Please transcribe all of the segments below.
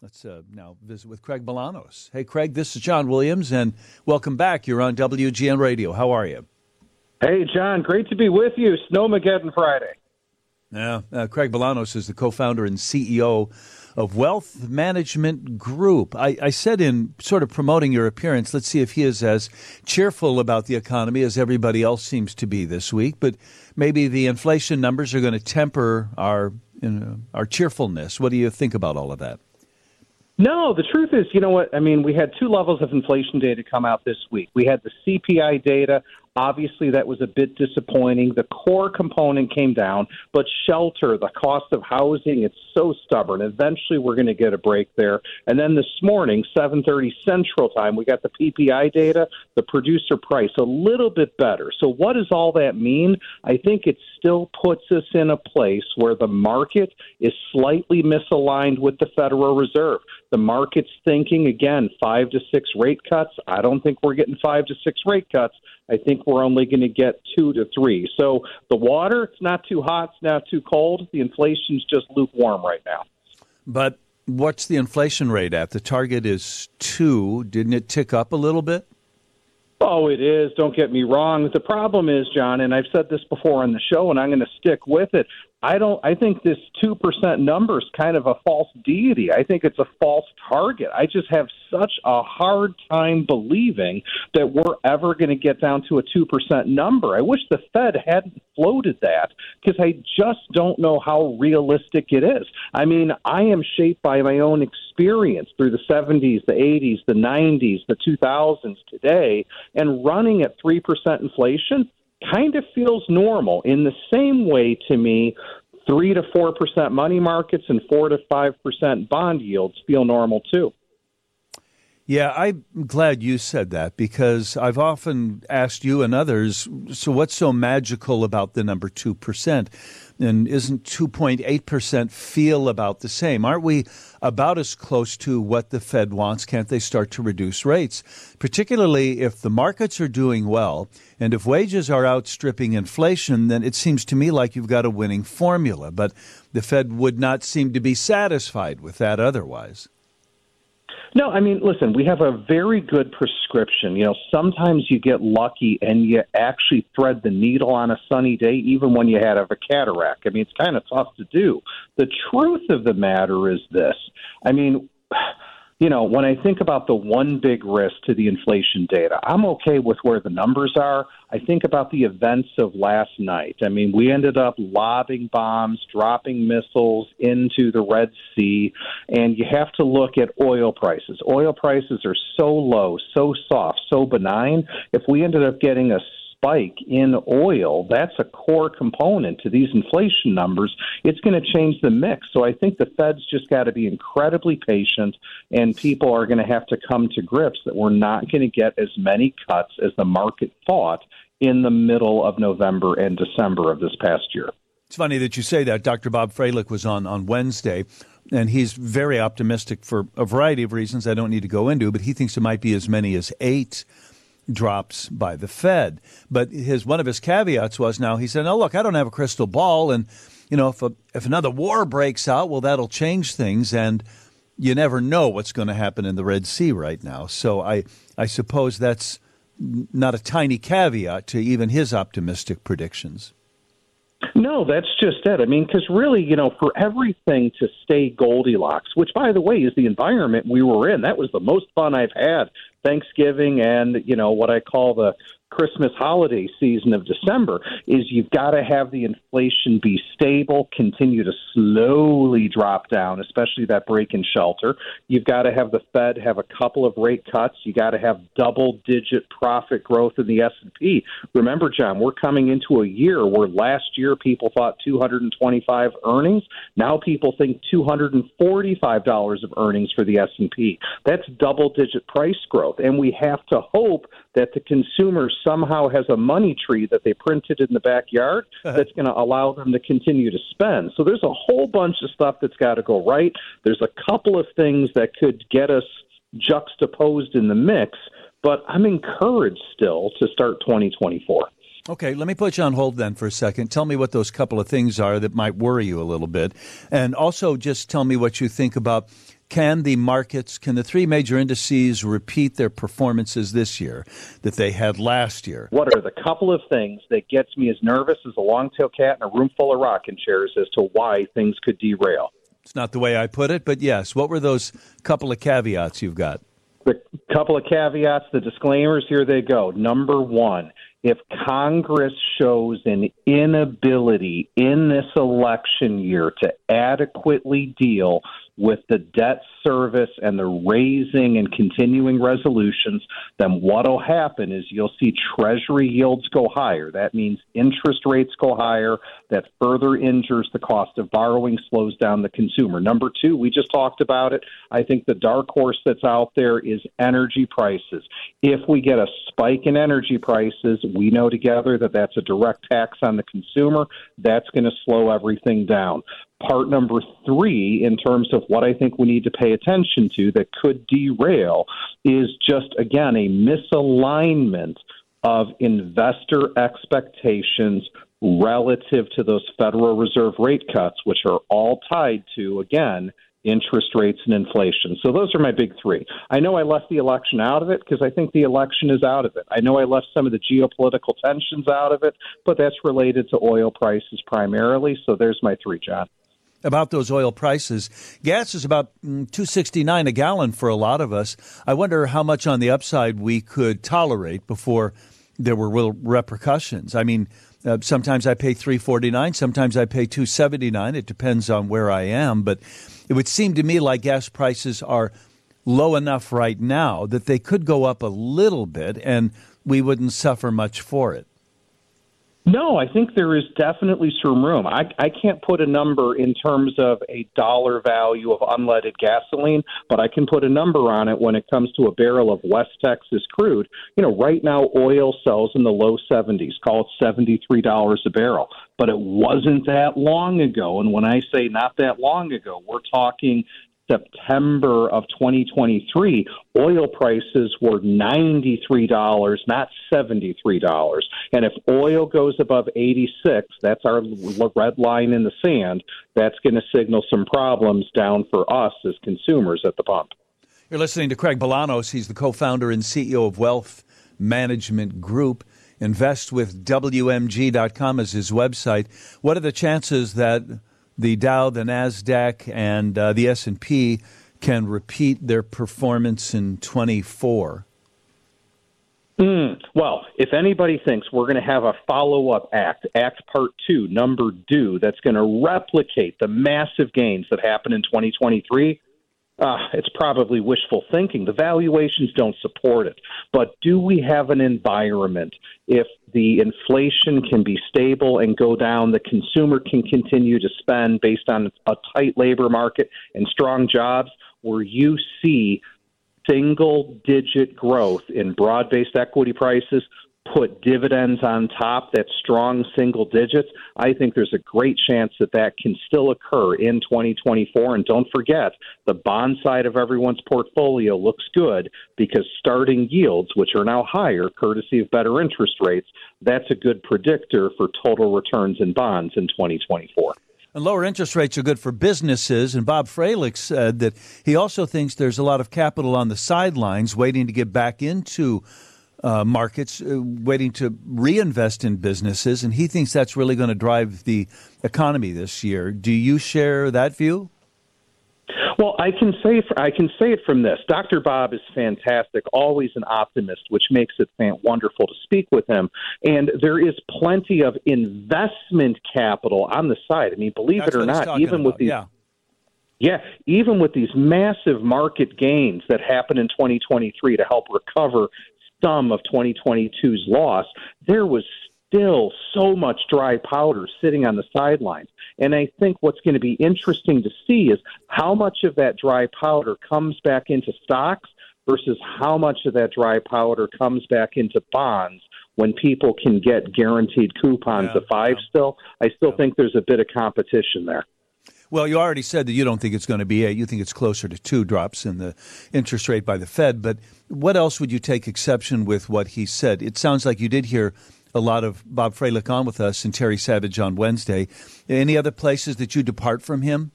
Let's uh, now visit with Craig Bolanos. Hey, Craig, this is John Williams, and welcome back. You're on WGN Radio. How are you? Hey, John. Great to be with you. Snowmageddon Friday. Yeah, uh, Craig Bolanos is the co-founder and CEO of Wealth Management Group. I, I, said in sort of promoting your appearance, let's see if he is as cheerful about the economy as everybody else seems to be this week. But maybe the inflation numbers are going to temper our you know, our cheerfulness. What do you think about all of that? No, the truth is, you know what? I mean, we had two levels of inflation data come out this week. We had the CPI data Obviously, that was a bit disappointing. The core component came down, but shelter, the cost of housing, it's so stubborn. Eventually, we're going to get a break there. And then this morning, 7:30 Central Time, we got the PPI data, the producer price, a little bit better. So, what does all that mean? I think it still puts us in a place where the market is slightly misaligned with the Federal Reserve. The market's thinking again five to six rate cuts. I don't think we're getting five to six rate cuts. I think we're only going to get two to three. So the water, it's not too hot, it's not too cold. The inflation's just lukewarm right now. But what's the inflation rate at? The target is two. Didn't it tick up a little bit? Oh, it is. Don't get me wrong. The problem is, John, and I've said this before on the show, and I'm going to stick with it. I don't. I think this two percent number is kind of a false deity. I think it's a false target. I just have such a hard time believing that we're ever going to get down to a two percent number. I wish the Fed hadn't floated that because I just don't know how realistic it is. I mean, I am shaped by my own experience through the '70s, the '80s, the '90s, the 2000s, today, and running at three percent inflation kind of feels normal in the same way to me three to four percent money markets and four to five percent bond yields feel normal too. Yeah, I'm glad you said that because I've often asked you and others, so what's so magical about the number 2%? And isn't 2.8% feel about the same? Aren't we about as close to what the Fed wants? Can't they start to reduce rates? Particularly if the markets are doing well and if wages are outstripping inflation, then it seems to me like you've got a winning formula. But the Fed would not seem to be satisfied with that otherwise. No, I mean, listen, we have a very good prescription. You know, sometimes you get lucky and you actually thread the needle on a sunny day, even when you had a cataract. I mean, it's kind of tough to do. The truth of the matter is this I mean, you know, when I think about the one big risk to the inflation data, I'm okay with where the numbers are. I think about the events of last night. I mean, we ended up lobbing bombs, dropping missiles into the Red Sea, and you have to look at oil prices. Oil prices are so low, so soft, so benign. If we ended up getting a spike in oil, that's a core component to these inflation numbers. It's going to change the mix. So I think the Fed's just got to be incredibly patient, and people are going to have to come to grips that we're not going to get as many cuts as the market thought in the middle of November and December of this past year. It's funny that you say that. Dr. Bob Froehlich was on on Wednesday, and he's very optimistic for a variety of reasons I don't need to go into, but he thinks it might be as many as eight drops by the Fed. But his one of his caveats was now he said, "No, look, I don't have a crystal ball, and you know if a, if another war breaks out, well, that'll change things, and you never know what's going to happen in the Red Sea right now. So I I suppose that's not a tiny caveat to even his optimistic predictions." No, that's just it. I mean, because really, you know, for everything to stay Goldilocks, which, by the way, is the environment we were in, that was the most fun I've had Thanksgiving and you know what I call the Christmas holiday season of December is you've got to have the inflation be stable, continue to slowly drop down, especially that break in shelter. You've got to have the Fed have a couple of rate cuts. You got to have double digit profit growth in the S&P. Remember, John, we're coming into a year where last year people thought 225 earnings. Now people think $245 of earnings for the S&P. That's double digit price growth and we have to hope that the consumer somehow has a money tree that they printed in the backyard uh-huh. that's going to allow them to continue to spend. So there's a whole bunch of stuff that's got to go right. There's a couple of things that could get us juxtaposed in the mix, but I'm encouraged still to start 2024. Okay, let me put you on hold then for a second. Tell me what those couple of things are that might worry you a little bit. And also just tell me what you think about can the markets, can the three major indices repeat their performances this year that they had last year? What are the couple of things that gets me as nervous as a long-tailed cat in a room full of rocking chairs as to why things could derail? It's not the way I put it, but yes. What were those couple of caveats you've got? The couple of caveats, the disclaimers, here they go. Number one, if Congress shows an inability in this election year to adequately deal with the debt service and the raising and continuing resolutions, then what'll happen is you'll see treasury yields go higher. That means interest rates go higher. That further injures the cost of borrowing, slows down the consumer. Number two, we just talked about it. I think the dark horse that's out there is energy prices. If we get a spike in energy prices, we know together that that's a direct tax on the consumer. That's going to slow everything down part number three, in terms of what I think we need to pay attention to that could derail, is just, again, a misalignment of investor expectations relative to those Federal Reserve rate cuts, which are all tied to, again, interest rates and inflation. So those are my big three. I know I left the election out of it because I think the election is out of it. I know I left some of the geopolitical tensions out of it, but that's related to oil prices primarily. So there's my three, John about those oil prices. Gas is about mm, 269 a gallon for a lot of us. I wonder how much on the upside we could tolerate before there were real repercussions. I mean, uh, sometimes I pay 349, sometimes I pay 279. It depends on where I am, but it would seem to me like gas prices are low enough right now that they could go up a little bit and we wouldn't suffer much for it. No, I think there is definitely some room. I, I can't put a number in terms of a dollar value of unleaded gasoline, but I can put a number on it when it comes to a barrel of West Texas crude. You know, right now oil sells in the low 70s, call it $73 a barrel. But it wasn't that long ago. And when I say not that long ago, we're talking September of 2023, oil prices were $93, not $73. And if oil goes above 86, that's our red line in the sand, that's going to signal some problems down for us as consumers at the pump. You're listening to Craig Bolanos. He's the co founder and CEO of Wealth Management Group. Invest with WMG.com is his website. What are the chances that the Dow, the Nasdaq, and uh, the S and P can repeat their performance in 24? Mm, well, if anybody thinks we're going to have a follow up act, Act Part 2, number due, that's going to replicate the massive gains that happened in 2023, uh, it's probably wishful thinking. The valuations don't support it. But do we have an environment if the inflation can be stable and go down, the consumer can continue to spend based on a tight labor market and strong jobs, where you see single digit growth in broad based equity prices, put dividends on top, that strong single digits, I think there's a great chance that that can still occur in 2024. And don't forget, the bond side of everyone's portfolio looks good because starting yields, which are now higher courtesy of better interest rates, that's a good predictor for total returns in bonds in 2024. And lower interest rates are good for businesses. And Bob Froehlich said that he also thinks there's a lot of capital on the sidelines waiting to get back into uh, markets uh, waiting to reinvest in businesses, and he thinks that's really going to drive the economy this year. Do you share that view? Well, I can say I can say it from this. Dr. Bob is fantastic, always an optimist, which makes it wonderful to speak with him. And there is plenty of investment capital on the side. I mean, believe That's it or not, even about. with these yeah. Yeah, even with these massive market gains that happened in 2023 to help recover some of 2022's loss, there was still so much dry powder sitting on the sidelines. And I think what's going to be interesting to see is how much of that dry powder comes back into stocks versus how much of that dry powder comes back into bonds when people can get guaranteed coupons yeah, of five yeah. still. I still yeah. think there's a bit of competition there. Well, you already said that you don't think it's going to be eight. You think it's closer to two drops in the interest rate by the Fed. But what else would you take exception with what he said? It sounds like you did hear a lot of Bob Froehlich on with us and Terry Savage on Wednesday. Any other places that you depart from him?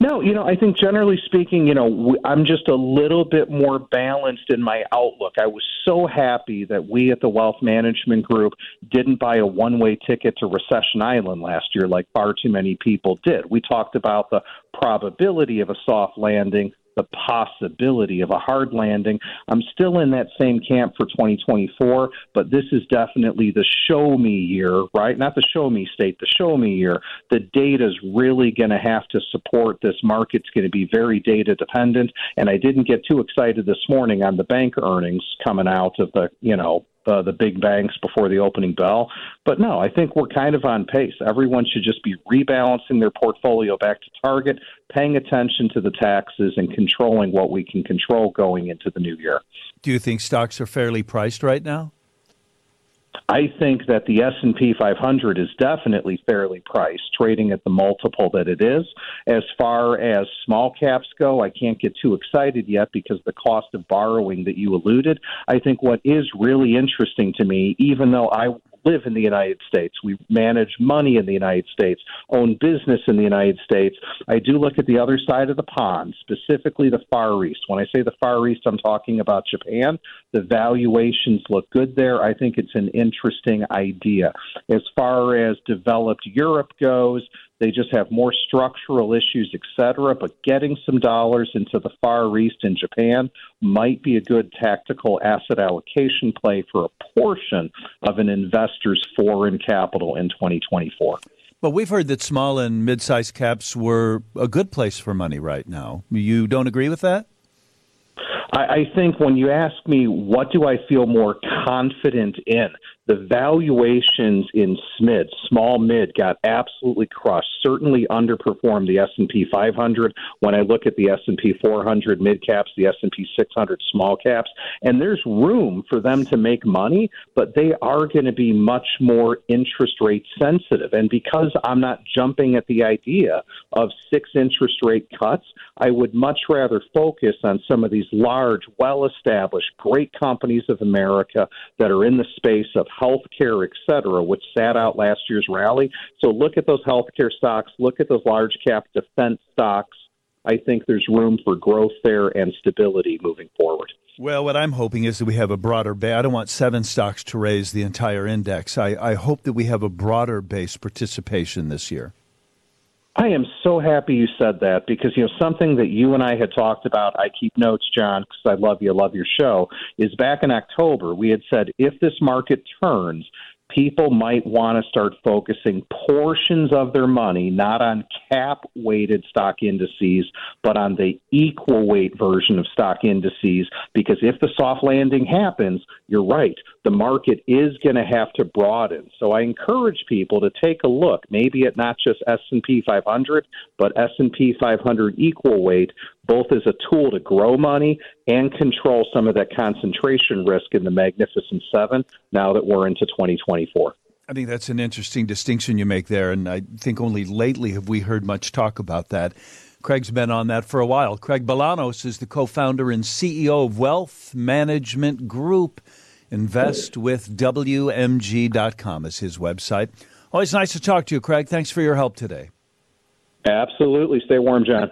No, you know, I think generally speaking, you know, I'm just a little bit more balanced in my outlook. I was so happy that we at the Wealth Management Group didn't buy a one way ticket to Recession Island last year like far too many people did. We talked about the probability of a soft landing the possibility of a hard landing. I'm still in that same camp for 2024, but this is definitely the show me year, right? Not the show me state, the show me year. The data is really going to have to support this market's going to be very data dependent. And I didn't get too excited this morning on the bank earnings coming out of the, you know, uh, the big banks before the opening bell. But no, I think we're kind of on pace. Everyone should just be rebalancing their portfolio back to target, paying attention to the taxes, and controlling what we can control going into the new year. Do you think stocks are fairly priced right now? I think that the S&P 500 is definitely fairly priced, trading at the multiple that it is. As far as small caps go, I can't get too excited yet because the cost of borrowing that you alluded. I think what is really interesting to me, even though I live in the United States. We manage money in the United States, own business in the United States. I do look at the other side of the pond, specifically the Far East. When I say the Far East, I'm talking about Japan. The valuations look good there. I think it's an interesting idea. As far as developed Europe goes, they just have more structural issues, et cetera. But getting some dollars into the Far East and Japan might be a good tactical asset allocation play for a portion of an investor's foreign capital in 2024. Well, we've heard that small and mid sized caps were a good place for money right now. You don't agree with that? I, I think when you ask me what do I feel more confident in, the valuations in SMID, small mid, got absolutely crushed. Certainly underperformed the S and P 500. When I look at the S and P 400 mid caps, the S and P 600 small caps, and there's room for them to make money, but they are going to be much more interest rate sensitive. And because I'm not jumping at the idea of six interest rate cuts, I would much rather focus on some of these large, well established, great companies of America that are in the space of healthcare, et cetera, which sat out last year's rally. So look at those healthcare stocks, look at those large cap defense stocks. I think there's room for growth there and stability moving forward. Well, what I'm hoping is that we have a broader base. I don't want seven stocks to raise the entire index. I, I hope that we have a broader base participation this year. I am so happy you said that because you know something that you and I had talked about. I keep notes, John, because I love you, love your show. Is back in October we had said if this market turns, people might want to start focusing portions of their money not on cap weighted stock indices, but on the equal weight version of stock indices. Because if the soft landing happens, you're right, the market is going to have to broaden. So I encourage people to take a look, maybe at not just S&P 500, but S&P 500 equal weight, both as a tool to grow money and control some of that concentration risk in the Magnificent Seven now that we're into 2024. I think that's an interesting distinction you make there, and I think only lately have we heard much talk about that. Craig's been on that for a while. Craig Bolanos is the co founder and CEO of Wealth Management Group. Invest with WMG.com is his website. Always nice to talk to you, Craig. Thanks for your help today. Absolutely. Stay warm, John.